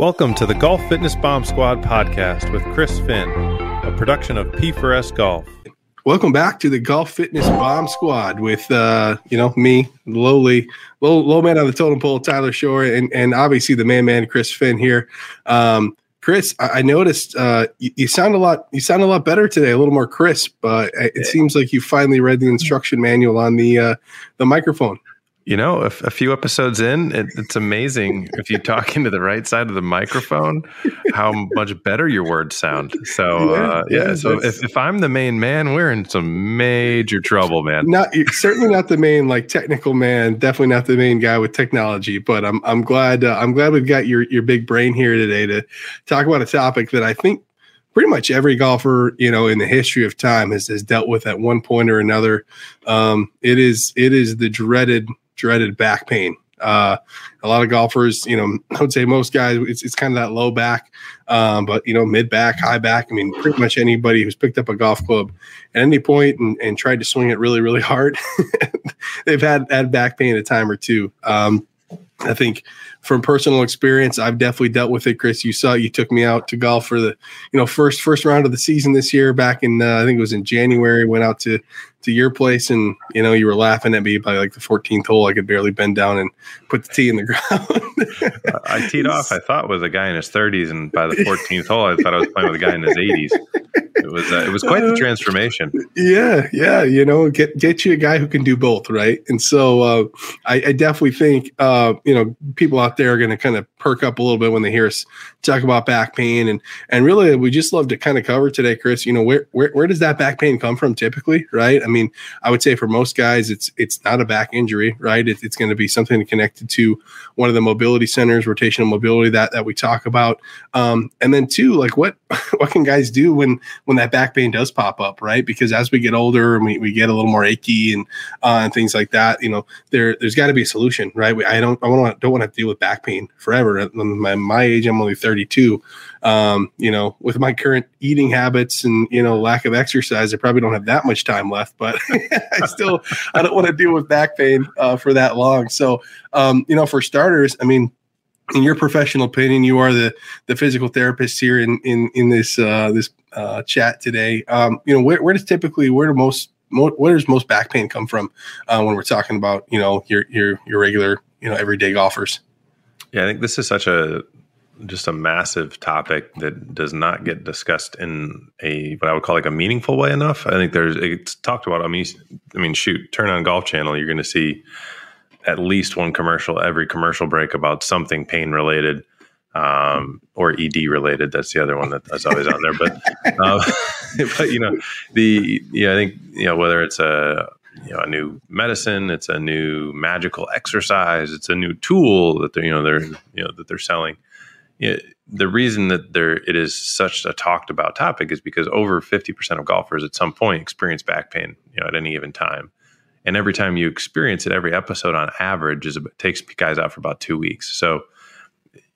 Welcome to the Golf Fitness Bomb Squad podcast with Chris Finn, a production of P4S Golf. Welcome back to the Golf Fitness Bomb Squad with uh, you know me, lowly, low, low man on the totem pole, Tyler Shore, and and obviously the man, man, Chris Finn here. Um, Chris, I, I noticed uh, you, you, sound a lot. You sound a lot better today, a little more crisp. But uh, it seems like you finally read the instruction manual on the uh, the microphone. You know, a, a few episodes in, it, it's amazing if you talk into the right side of the microphone, how much better your words sound. So, yeah, uh, yeah, yeah so if, if I'm the main man, we're in some major trouble, man. Not certainly not the main like technical man, definitely not the main guy with technology. But I'm I'm glad uh, I'm glad we've got your your big brain here today to talk about a topic that I think pretty much every golfer you know in the history of time has, has dealt with at one point or another um, it is it is the dreaded dreaded back pain. Uh, a lot of golfers, you know, I would say most guys, it's, it's kind of that low back, um, but you know, mid back, high back. I mean, pretty much anybody who's picked up a golf club at any point and, and tried to swing it really, really hard, they've had had back pain a time or two. Um, I think from personal experience, I've definitely dealt with it. Chris, you saw you took me out to golf for the you know first first round of the season this year. Back in uh, I think it was in January. Went out to to your place and you know you were laughing at me by like the 14th hole. I could barely bend down and put the tee in the ground. I teed off i thought with a guy in his 30s and by the 14th hole i thought i was playing with a guy in his 80s it was uh, it was quite the uh, transformation. Yeah yeah you know get get you a guy who can do both right? And so uh, I, I, definitely think uh, you know people out there are going to kind of perk up a little bit when they hear us talk about back pain. And and really we just love to kind of cover today chris you know where where, where does that back pain come from typically right? I mean, I would say for most guys, it's it's not a back injury, right? It, it's going to be something connected to one of the mobility centers, rotational mobility that that we talk about. Um, and then two, like what what can guys do when when that back pain does pop up, right? Because as we get older and we, we get a little more achy and uh, and things like that, you know, there there's got to be a solution, right? We, I don't I want don't want to deal with back pain forever. My, my age, I'm only 32 um, you know, with my current eating habits and you know lack of exercise, I probably don't have that much time left. But I still I don't want to deal with back pain uh, for that long. So um, you know, for starters, I mean, in your professional opinion, you are the the physical therapist here in in in this uh, this uh, chat today. Um, you know, where, where does typically where do most where does most back pain come from uh, when we're talking about you know your your your regular you know everyday golfers? Yeah, I think this is such a just a massive topic that does not get discussed in a what I would call like a meaningful way enough. I think there's it's talked about. I mean, I mean, shoot, turn on Golf Channel, you're going to see at least one commercial every commercial break about something pain related um, or ED related. That's the other one that, that's always on there. But uh, but you know the yeah, I think you know whether it's a you know a new medicine, it's a new magical exercise, it's a new tool that they're you know they're you know that they're selling the reason that there it is such a talked about topic is because over 50% of golfers at some point experience back pain you know at any given time and every time you experience it every episode on average is takes guys out for about two weeks so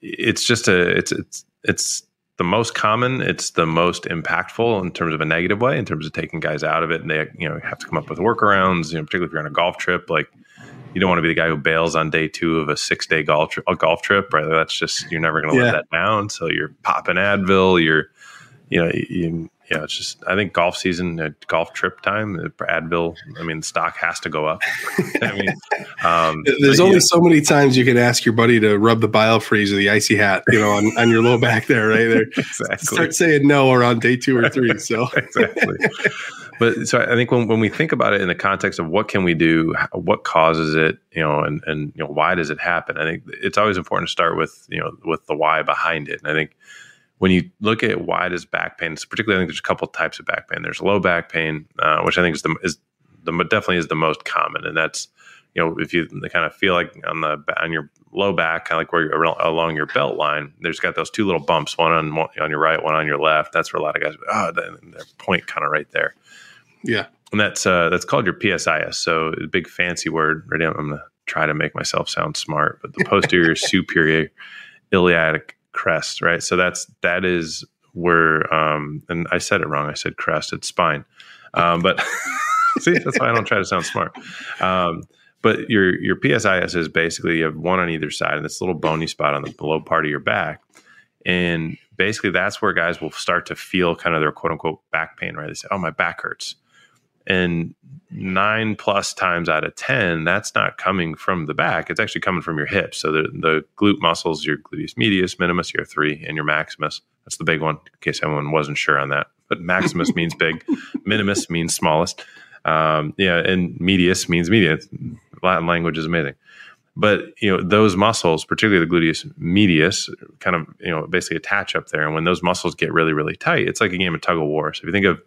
it's just a it's it's it's the most common. It's the most impactful in terms of a negative way, in terms of taking guys out of it, and they you know have to come up with workarounds. You know, particularly if you're on a golf trip, like you don't want to be the guy who bails on day two of a six day golf tri- a golf trip. Right? That's just you're never going to Yeah. let that down. So you're popping Advil. You're you know you, know it's just I think golf season, uh, golf trip time, uh, Advil. I mean, stock has to go up. I mean, um, There's only yeah. so many times you can ask your buddy to rub the biofreeze or the Icy Hot, you know, on, on your low back there, right there. exactly. Start saying no around day two or three. So exactly. But so I think when, when we think about it in the context of what can we do, what causes it, you know, and and you know why does it happen? I think it's always important to start with you know with the why behind it. And I think when you look at why does back pain, particularly I think there's a couple types of back pain. There's low back pain, uh, which I think is the is the definitely is the most common, and that's you know if you kind of feel like on the on your low back, kind of like where you're along your belt line, there's got those two little bumps, one on one on your right, one on your left. That's where a lot of guys, oh, then their point kind of right there yeah, and that's uh, that's called your PSIS. So a big fancy word. Right now, I'm going to try to make myself sound smart, but the posterior superior iliac crest, right? So that's that is where, um, and I said it wrong. I said crest. It's spine, um, but see, that's why I don't try to sound smart. Um, but your your PSIS is basically you have one on either side, and this little bony spot on the below part of your back, and basically that's where guys will start to feel kind of their quote unquote back pain, right? They say, "Oh, my back hurts." and nine plus times out of ten that's not coming from the back. It's actually coming from your hips. So the, the glute muscles your gluteus medius minimus your three and your maximus. That's the big one in case anyone wasn't sure on that. But maximus means big minimus means smallest. Um, yeah and medius means median latin language is amazing. But you know those muscles particularly the gluteus medius kind of you know basically attach up there. And when those muscles get really really tight it's like a game of tug of war. So if you think of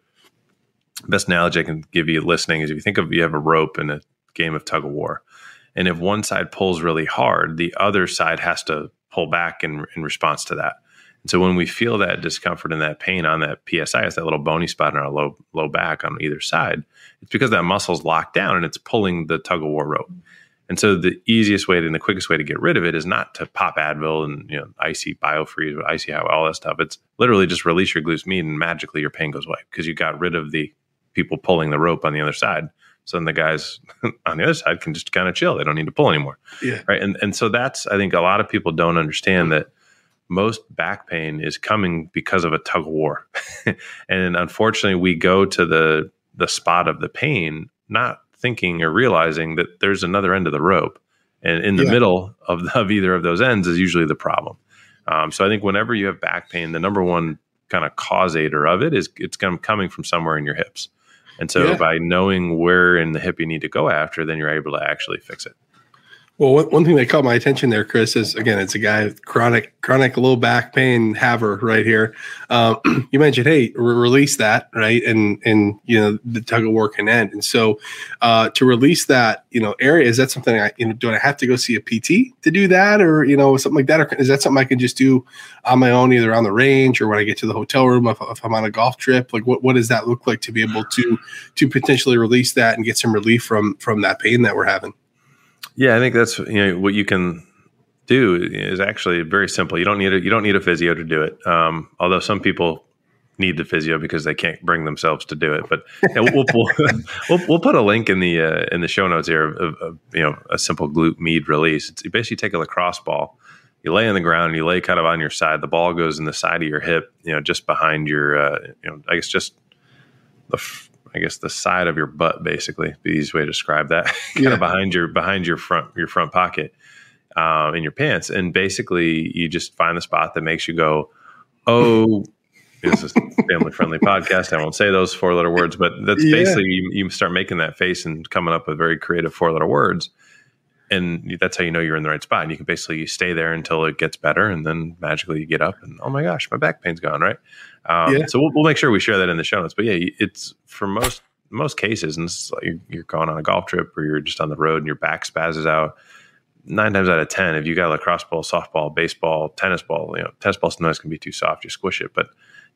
best analogy I can give you listening is if you think of you have a rope in a game of tug of war, and if one side pulls really hard, the other side has to pull back in, in response to that. And so when we feel that discomfort and that pain on that PSI, it's that little bony spot in our low low back on either side. It's because that muscle's locked down and it's pulling the tug of war rope. And so the easiest way to, and the quickest way to get rid of it is not to pop Advil and you know icy biofreeze, Icy Hot all that stuff. It's literally just release your glutes med and magically your pain goes away because you got rid of the people pulling the rope on the other side. So then the guys on the other side can just kind of chill. They don't need to pull anymore. yeah, Right. And and so that's I think a lot of people don't understand that most back pain is coming because of a tug of war. and unfortunately we go to the the spot of the pain not thinking or realizing that there's another end of the rope. And in the Yeah. middle of, of either of those ends is usually the problem. Um, so I think whenever you have back pain, the number one kind of causator of it is it's com- coming from somewhere in your hips. And so Yeah. by knowing where in the hip you need to go after, then you're able to actually fix it. Well, one, one thing that caught my attention there, Chris, is again, it's a guy with chronic chronic low back pain haver right here. Um, you mentioned, hey, re- release that, right, and and you know the tug of war can end. And so, uh, to release that, you know, area is that something I, you know, do I have to go see a PT to do that, or you know, something like that, or is that something I can just do on my own, either on the range or when I get to the hotel room if, if I'm on a golf trip? Like, what what does that look like to be able to to potentially release that and get some relief from from that pain that we're having? Yeah, I think that's you know what you can do is actually very simple. You don't need a you don't need a physio to do it. Um, although some people need the physio because they can't bring themselves to do it. But we'll, we'll, we'll, we'll put a link in the uh, in the show notes here of, of you know a simple glute med release. It's, you basically take a lacrosse ball, you lay on the ground, and you lay kind of on your side. The ball goes in the side of your hip, you know, just behind your uh, you know I guess just the f- I guess the side of your butt, basically, the easiest way to describe that. kind Yeah. of behind your behind your front your front pocket um, in your pants, and basically you just find the spot that makes you go, oh. This is a family friendly podcast. I won't say those four letter words, but that's Yeah. basically you, you start making that face and coming up with very creative four letter words. And that's how you know you're in the right spot. And you can basically stay there until it gets better. And then magically you get up and, oh my gosh, my back pain's gone, right? Um, Yeah. So we'll, we'll make sure we share that in the show notes. But yeah, it's for most most cases, and like you're, you're going on a golf trip or you're just on the road and your back spazzes out. Nine times out of ten, if you got a lacrosse ball, softball, baseball, tennis ball, you know, tennis ball sometimes can be too soft, you squish it. But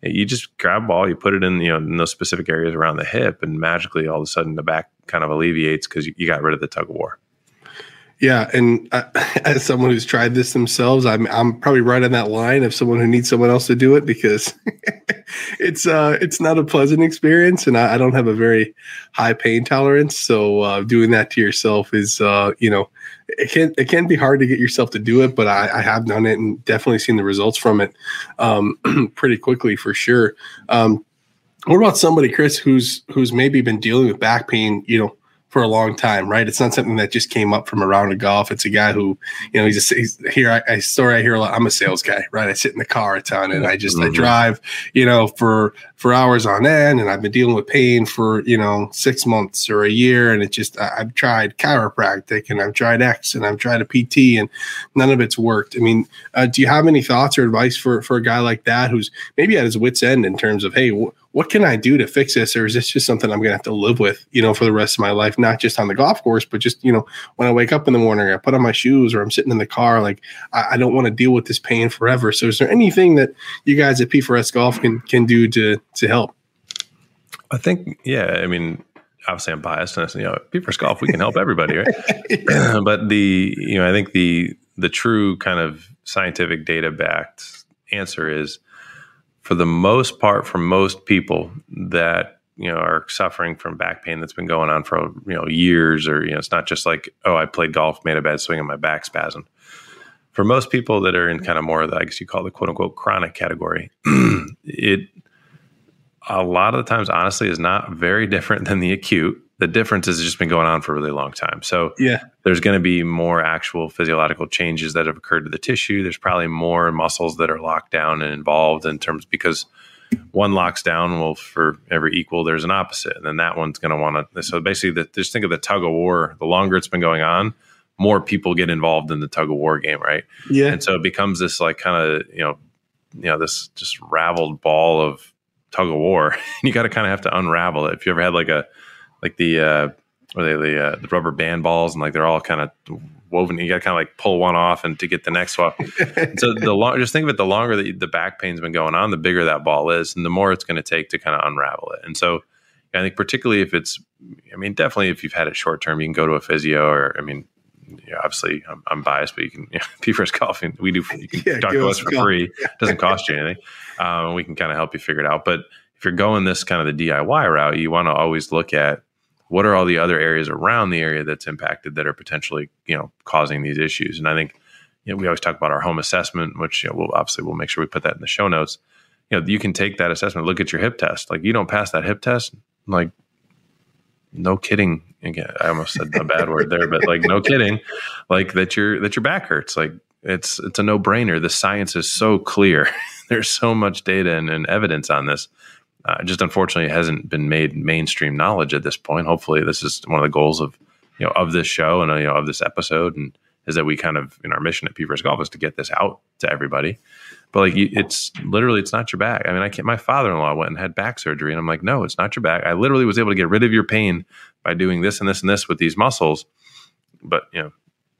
you just grab a ball, you put it in, you know, in those specific areas around the hip, and magically all of a sudden the back kind of alleviates because you, you got rid of the tug of war. Yeah, and uh, as someone who's tried this themselves, I'm I'm probably right on that line of someone who needs someone else to do it because it's uh it's not a pleasant experience, and I, I don't have a very high pain tolerance. So uh, doing that to yourself is uh you know it can it can be hard to get yourself to do it, but I, I have done it and definitely seen the results from it um, pretty quickly for sure. Um, what about somebody, Chris, who's who's maybe been dealing with back pain, you know, for a long time, right? It's not something that just came up from a round of golf. It's a guy who, you know, he's, a, he's here. I, I story I hear a lot. I'm a sales guy, right? I sit in the car a ton and I just mm-hmm. I drive, you know, for for hours on end, and I've been dealing with pain for you know six months or a year, and it just I, I've tried chiropractic and I've tried X and I've tried a PT, and none of it's worked. I mean, uh, do you have any thoughts or advice for for a guy like that who's maybe at his wits end in terms of hey, what can I do to fix this? Or is this just something I'm going to have to live with, you know, for the rest of my life, not just on the golf course, but just, you know, when I wake up in the morning, I put on my shoes or I'm sitting in the car, like I, I don't want to deal with this pain forever. So is there anything that you guys at P4S Golf can, can do to, to help? I think, yeah, I mean, obviously I'm biased and you know, P4S Golf, we can help everybody, right? yeah. but the, you know, I think the, the true kind of scientific data backed answer is, for the most part, for most people that you know are suffering from back pain that's been going on for you know years, or you know, it's not just like oh, I played golf, made a bad swing, and my back spasm. For most people that are in kind of more of the, I guess you call the quote unquote chronic category, it a lot of the times, honestly, is not very different than the acute the difference has just been going on for a really long time. So yeah, there's going to be more actual physiological changes that have occurred to the tissue. There's probably more muscles that are locked down and involved in terms because one locks down. Well, for every equal, there's an opposite, and then that one's going to want to. So basically, the, just think of the tug of war. The longer it's been going on, more people get involved in the tug of war game, right? Yeah, and so it becomes this like kind of you know, you know, this just raveled ball of tug of war. you got to kind of have to unravel it. If you ever had like a like the uh, or they the uh, the rubber band balls and like they're all kind of woven. You got to kind of like pull one off and to get the next one. so the long, just think of it. The longer that the back pain's been going on, the bigger that ball is, and the more it's going to take to kind of unravel it. And so I think particularly if it's, I mean, definitely if you've had it short term, you can go to a physio or I mean. Yeah, obviously, I'm, I'm, biased, but you can. You know, P4S Golf, we do. You can yeah, talk to us for free. It doesn't cost you anything. Um, we can kind of help you figure it out. But if you're going this kind of the DIY route, you want to always look at what are all the other areas around the area that's impacted that are potentially you know causing these issues? And i think you know we always talk about our home assessment which you know, we'll obviously we'll make sure we put that in the show notes. You know you can take that assessment look at your hip test. Like you don't pass that hip test like no kidding. Again i almost said a bad word there but like no kidding like that your that your back hurts. Like it's it's a no-brainer. The science is so clear. There's so much data and, and evidence on this uh, just unfortunately hasn't been made mainstream knowledge at this point. Hopefully, this is one of the goals of you know of this show and uh, you know of this episode, and is that we kind of in our mission at P4S Golf is to get this out to everybody. But like, it's literally it's not your back. I mean, I can't. My father-in-law went and had back surgery, and I'm like, no, it's not your back. I literally was able to get rid of your pain by doing this and this and this with these muscles. But you know,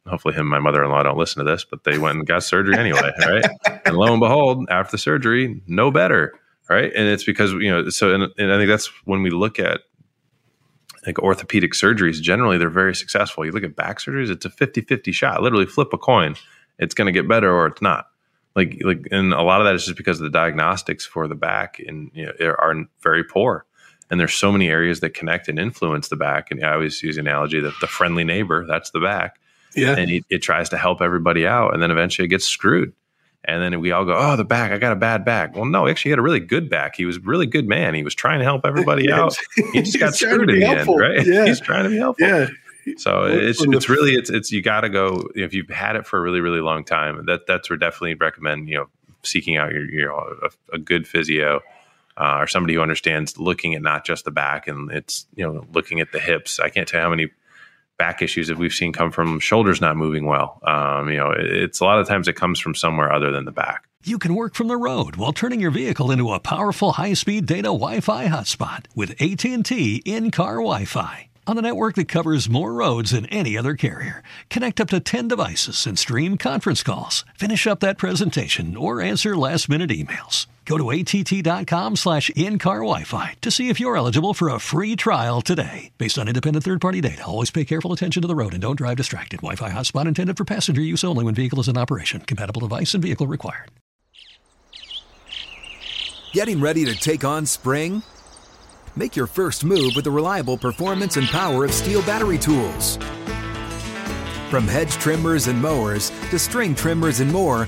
hopefully him and my mother-in-law don't listen to this, but they went and got surgery anyway, right? And lo and behold, after the surgery, no better right? And it's because you know, so and, and I think that's when we look at like orthopedic surgeries, generally they're very successful. You look at back surgeries, it's a 50-50 shot. Literally flip a coin. It's going to get better or it's not. Like like and a lot of that is just because the diagnostics for the back and you know are very poor. And there's so many areas that connect and influence the back. And I always use the analogy that the friendly neighbor, that's the back. Yeah. And it, it tries to help everybody out. And then eventually it gets screwed. And then we all go, oh, the back, I got a bad back. Well, no, actually, he had a really good back. He was a really good man. He was trying to help everybody out. He just got screwed in the helpful. end, right? Yeah. He's trying to be helpful. Yeah. So it's it's really it's it's you got to go if you've had it for a really really long time. That that's where definitely recommend you know seeking out your you know a, a good physio uh, or somebody who understands looking at not just the back and it's you know looking at the hips. I can't tell how many back issues that we've seen come from shoulders not moving well. Um, you know, it's a lot of times it comes from somewhere other than the back. You can work from the road while turning your vehicle into a powerful high-speed data Wi-Fi hotspot with AT&T in-car Wi-Fi. On a network that covers more roads than any other carrier, connect up to 10 devices and stream conference calls. Finish up that presentation or answer last-minute emails. Go to att.com slash in-car Wi-Fi to see if you're eligible for a free trial today. Based on independent third-party data, always pay careful attention to the road and don't drive distracted. Wi-Fi hotspot intended for passenger use only when vehicle is in operation. Compatible device and vehicle required. Getting ready to take on spring? Make your first move with the reliable performance and power of Stihl battery tools. From hedge trimmers and mowers to string trimmers and more,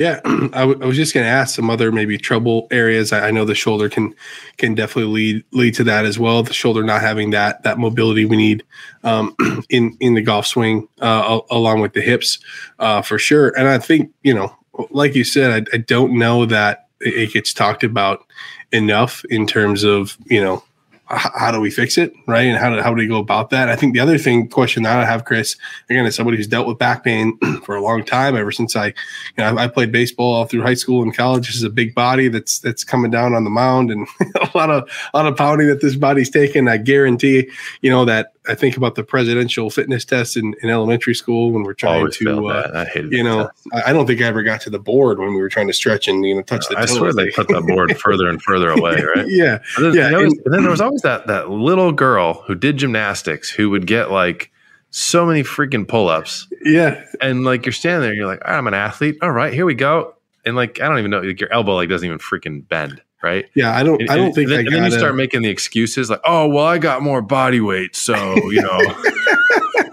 Yeah, I, w- I was just going to ask some other maybe trouble areas. I, I know the shoulder can can definitely lead lead to that as well. The shoulder not having that that mobility we need um, in in the golf swing, uh, along with the hips, uh, for sure. And I think you know, like you said, I, I don't know that it gets talked about enough in terms of you know how do we fix it, right? And how do, how do we go about that? I think the other thing question that I have, Chris, again, as somebody who's dealt with back pain for a long time, ever since I, you know, I, I played baseball all through high school and college. This is a big body that's that's coming down on the mound, and a lot of a lot of pounding that this body's taking. I guarantee, you know, that I think about the presidential fitness test in, in elementary school when we're trying Always to, uh, I hated you know, I, I don't think I ever got to the board when we were trying to stretch and you know touch the. I swear they put the board further and further away, right? yeah, And then, yeah. and there was- and- then there was always that that little girl who did gymnastics who would get like so many freaking pull-ups, yeah, and like you're standing there, you're like, I'm an athlete. All right, here we go. And like I don't even know, like your elbow like doesn't even freaking bend, right? yeah. I don't. And, I don't think then, I and then you start making the excuses like, oh well, I got more body weight, so you know.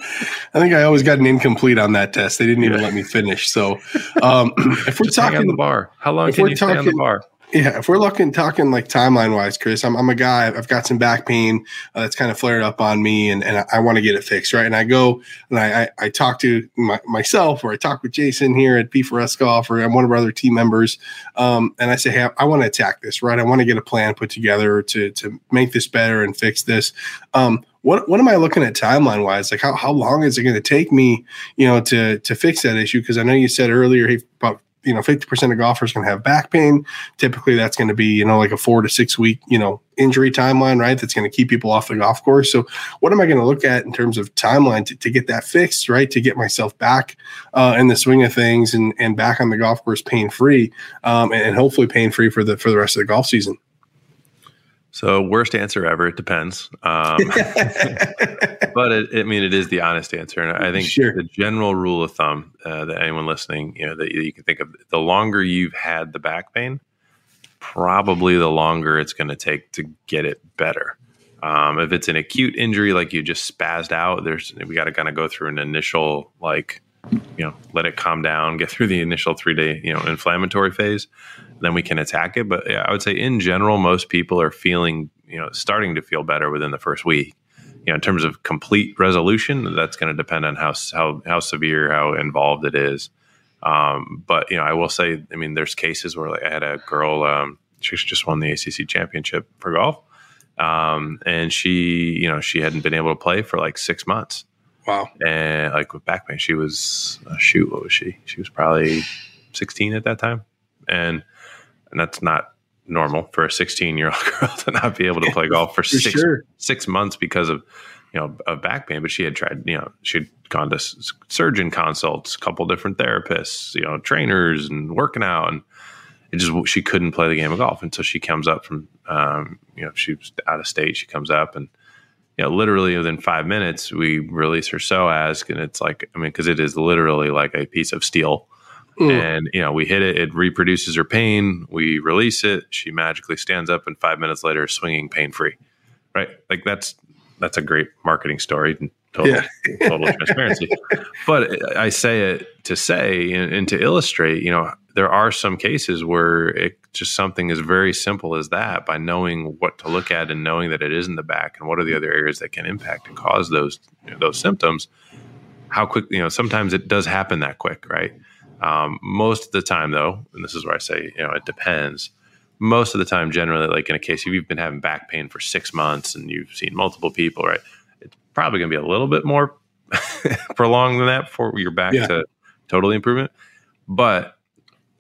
I think I always got an incomplete on that test. They didn't even Yeah. let me finish. So, um, if we're just talking the bar. How long if can you stay on the bar? Yeah, if we're looking talking like timeline wise, Chris, I'm, I'm a guy. I've got some back pain uh, that's kind of flared up on me, and, and I, I want to get it fixed, right? And I go and I I, I talk to my, myself, or I talk with Jason here at P4S Golf, or I'm one of our other team members, um, and I say, hey, I, I want to attack this, right? I want to get a plan put together to to make this better and fix this. Um, what what am I looking at timeline wise? Like how, how long is it going to take me, you know, to to fix that issue? Because I know you said earlier, about you know, 50% of golfers can have back pain. Typically that's going to be, you know, like a four to six week, you know, injury timeline, right? That's going to keep people off the golf course. So what am I going to look at in terms of timeline to, to get that fixed, right? To get myself back uh, in the swing of things and, and back on the golf course pain free um, and, and hopefully pain free for the, for the rest of the golf season. So worst answer ever. It depends. Um, but it, I mean, it is the honest answer, and I think Sure. the general rule of thumb uh, that anyone listening, you know, that you can think of, the longer you've had the back pain, probably the longer it's going to take to get it better. Um, if it's an acute injury, like you just spazzed out, there's we got to kind of go through an initial like, you know, let it calm down, get through the initial three day, you know, inflammatory phase, then we can attack it. But yeah, I would say in general, most people are feeling, you know, starting to feel better within the first week. You know, in terms of complete resolution, that's going to depend on how how how severe, how involved it is. Um, but you know, I will say, I mean, there's cases where like I had a girl, um, she just won the ACC championship for golf, um, and she, you know, she hadn't been able to play for like six months, Wow. and like with back pain, she was uh, shoot, what was she? She was probably 16 at that time, and and that's not normal for a 16 year old girl to not be able to play golf for, For six sure. six months because of you know of back pain. But she had tried, you know, she'd gone to s- surgeon consults, a couple different therapists, you know, trainers, and working out, and it just she couldn't play the game of golf until she comes up from um, you know she was out of state. She comes up and you know literally within five minutes we release her psoas, and it's like I mean because it is literally like a piece of steel. Mm. And you know, we hit it. It reproduces her pain. We release it. She magically stands up, and five minutes later, is swinging pain free. Right? Like that's that's a great marketing story. Total, Yeah. total transparency. But I say it to say and, and to illustrate, you know, there are some cases where it just something as very simple as that by knowing what to look at and knowing that it is in the back and what are the other areas that can impact and cause those you know, those symptoms how quick you know sometimes it does happen that quick right um, most of the time though and this is where i say you know it depends most of the time generally like in a case if you've been having back pain for six months and you've seen multiple people right it's probably going to be a little bit more prolonged than that before you're back Yeah. to totally improvement but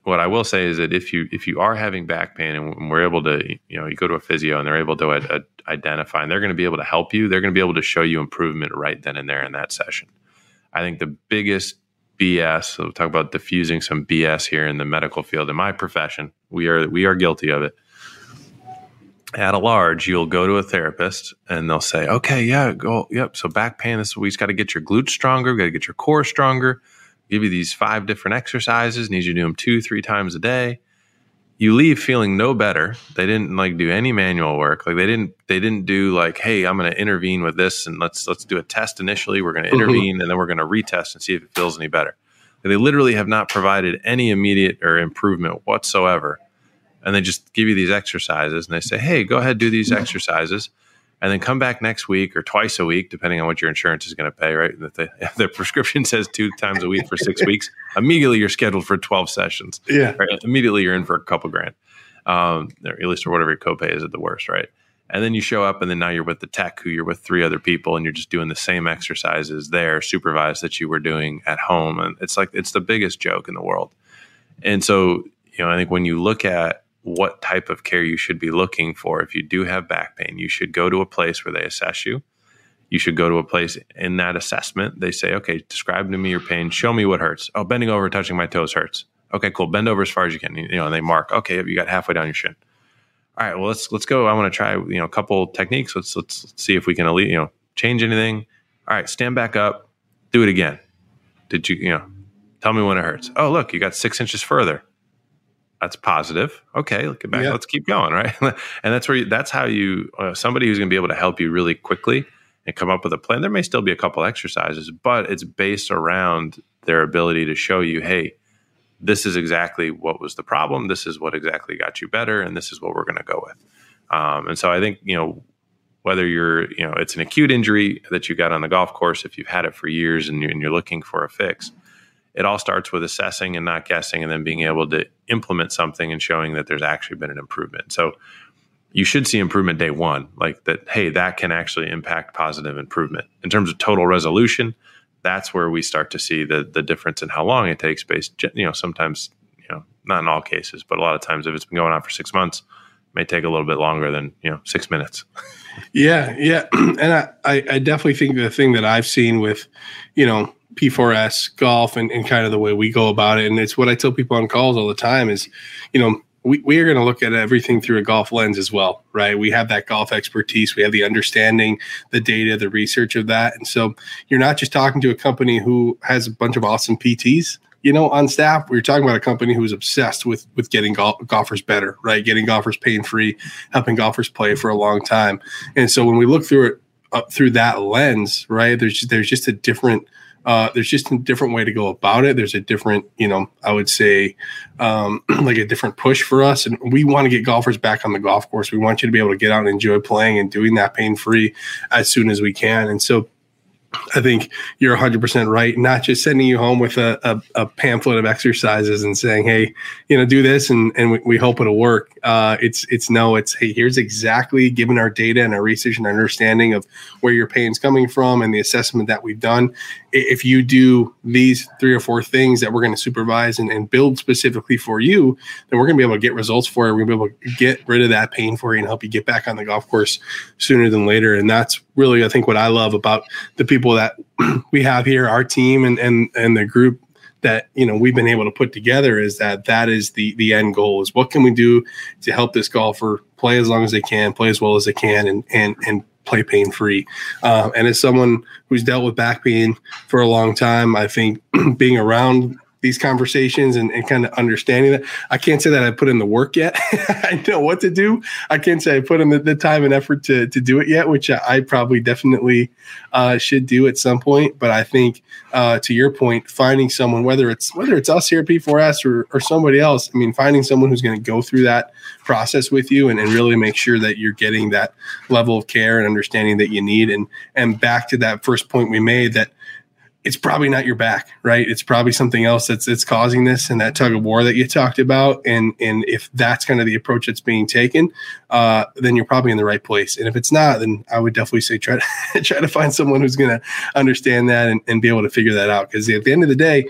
what I will say is that if you if you are having back pain and we're able to you know you go to a physio and they're able to uh, identify and they're going to be able to help you they're going to be able to show you improvement right then and there in that session. I think the biggest BS. So we'll talk about diffusing some BS here in the medical field. In my profession, we are we are guilty of it. At a large, you'll go to a therapist and they'll say, "Okay, yeah, go, yep." So back pain. This we just got to get your glutes stronger. We got to get your core stronger give you these five different exercises, need you to do them two, three times a day. You leave feeling no better. They didn't like do any manual work. Like they didn't they didn't do like, hey, I'm gonna intervene with this and let's let's do a test initially. We're gonna mm-hmm. intervene and then we're gonna retest and see if it feels any better. They literally have not provided any immediate or improvement whatsoever. And they just give you these exercises and they say, hey, go ahead, do these exercises and then come back next week or twice a week, depending on what your insurance is going to pay, right? If the, if the prescription says two times a week for six weeks, immediately you're scheduled for 12 sessions. Yeah. Right? Immediately you're in for a couple grand, um, or at least or whatever your copay is at the worst, right? And then you show up, and then now you're with the tech who you're with three other people, and you're just doing the same exercises there, supervised that you were doing at home. And it's like, it's the biggest joke in the world. And so, you know, I think when you look at what type of care you should be looking for. If you do have back pain, you should go to a place where they assess you. You should go to a place in that assessment. They say, okay, describe to me your pain. Show me what hurts. Oh, bending over, touching my toes hurts. Okay, cool. Bend over as far as you can. You know, and they mark. Okay, you got halfway down your shin. All right, well let's let's go. I want to try you know a couple techniques. Let's let's, let's see if we can you know change anything. All right, stand back up. Do it again. Did you you know? Tell me when it hurts. Oh, look, you got six inches further that's positive. Okay, look back. Yeah. Let's keep going, right? and that's where you, that's how you uh, somebody who's going to be able to help you really quickly and come up with a plan. There may still be a couple exercises, but it's based around their ability to show you, hey, this is exactly what was the problem. This is what exactly got you better, and this is what we're going to go with. Um, and so I think you know whether you're you know it's an acute injury that you got on the golf course, if you've had it for years and you're, and you're looking for a fix it all starts with assessing and not guessing and then being able to implement something and showing that there's actually been an improvement. So you should see improvement day one like that hey that can actually impact positive improvement. In terms of total resolution that's where we start to see the the difference in how long it takes based you know sometimes you know not in all cases but a lot of times if it's been going on for six months it may take a little bit longer than you know six minutes. Yeah, yeah, and I, I, I definitely think the thing that I've seen with, you know, P4S golf and, and kind of the way we go about it, and it's what I tell people on calls all the time is, you know, we, we are going to look at everything through a golf lens as well, right? We have that golf expertise, we have the understanding, the data, the research of that, and so you're not just talking to a company who has a bunch of awesome PTs you know, on staff, we were talking about a company who is obsessed with with getting gol- golfers better, right? Getting golfers pain free, helping golfers play for a long time. And so when we look through it uh, through that lens, right? There's there's just a different uh, there's just a different way to go about it. There's a different, you know, I would say, um, like a different push for us. And we want to get golfers back on the golf course. We want you to be able to get out and enjoy playing and doing that pain free as soon as we can. And so I think you're 100% right. Not just sending you home with a, a, a, pamphlet of exercises and saying, hey, you know, do this and, and we, we hope it'll work. Uh, it's, it's no, it's, hey, here's exactly given our data and our research and our understanding of where your pain's coming from and the assessment that we've done. If you do these three or four things that we're going to supervise and, and build specifically for you, then we're going to be able to get results for you. We're going to be able to get rid of that pain for you and help you get back on the golf course sooner than later. And that's really, I think, what I love about the people that we have here, our team and and and the group that you know we've been able to put together is that that is the the end goal is what can we do to help this golfer play as long as they can, play as well as they can, and and and play pain free. Uh, and as someone who's dealt with back pain for a long time, I think being around these conversations and, and kind of understanding that. I can't say that I put in the work yet. I know what to do. I can't say I put in the, the time and effort to, to do it yet, which I, I probably definitely uh, should do at some point. But I think uh, to your point, finding someone, whether it's whether it's us here at P4S or, or somebody else, I mean, finding someone who's going to go through that process with you and, and really make sure that you're getting that level of care and understanding that you need. And and back to that first point we made that it's probably not your back, right? It's probably something else that's causing this and that tug of war that you talked about. And and if that's kind of the approach that's being taken, uh, then you're probably in the right place. And if it's not, then I would definitely say try to try to find someone who's going to understand that and, and be able to figure that out. Because at the end of the day,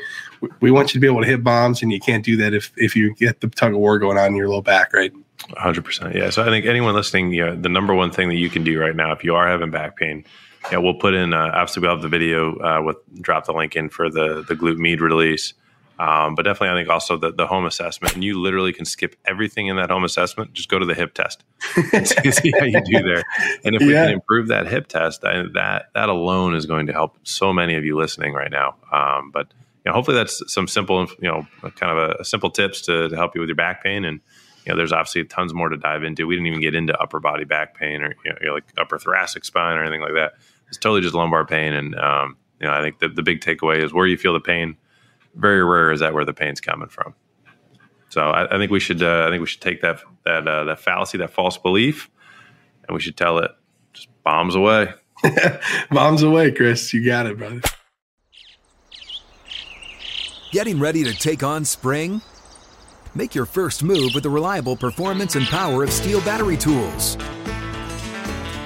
we, want you to be able to hit bombs, and you can't do that if if you get the tug of war going on in your low back, right? 100%. Yeah. So I think anyone listening, the number one thing that you can do right now, if you are having back pain, yeah, we'll put in. Uh, obviously, we'll have the video uh, with drop the link in for the the glute med release. Um, but definitely, I think also the, the home assessment, and you literally can skip everything in that home assessment. Just go to the hip test, see how you do there. And if we can improve that hip test, that that alone is going to help so many of you listening right now. Um, but you know, hopefully, that's some simple, you know, kind of a, a simple tips to, to help you with your back pain and you know, there's obviously tons more to dive into. We didn't even get into upper body back pain or you know, like upper thoracic spine or anything like that. It's totally just lumbar pain. And, um, you know, I think the, the big takeaway is where you feel the pain. Very rare is that where the pain's coming from. So I, I think we should, uh, I think we should take that that uh, that fallacy, that false belief, and we should tell it just bombs away. bombs away, Chris. You got it, brother. Getting ready to take on spring. Make your first move with the reliable performance and power of Stihl battery tools.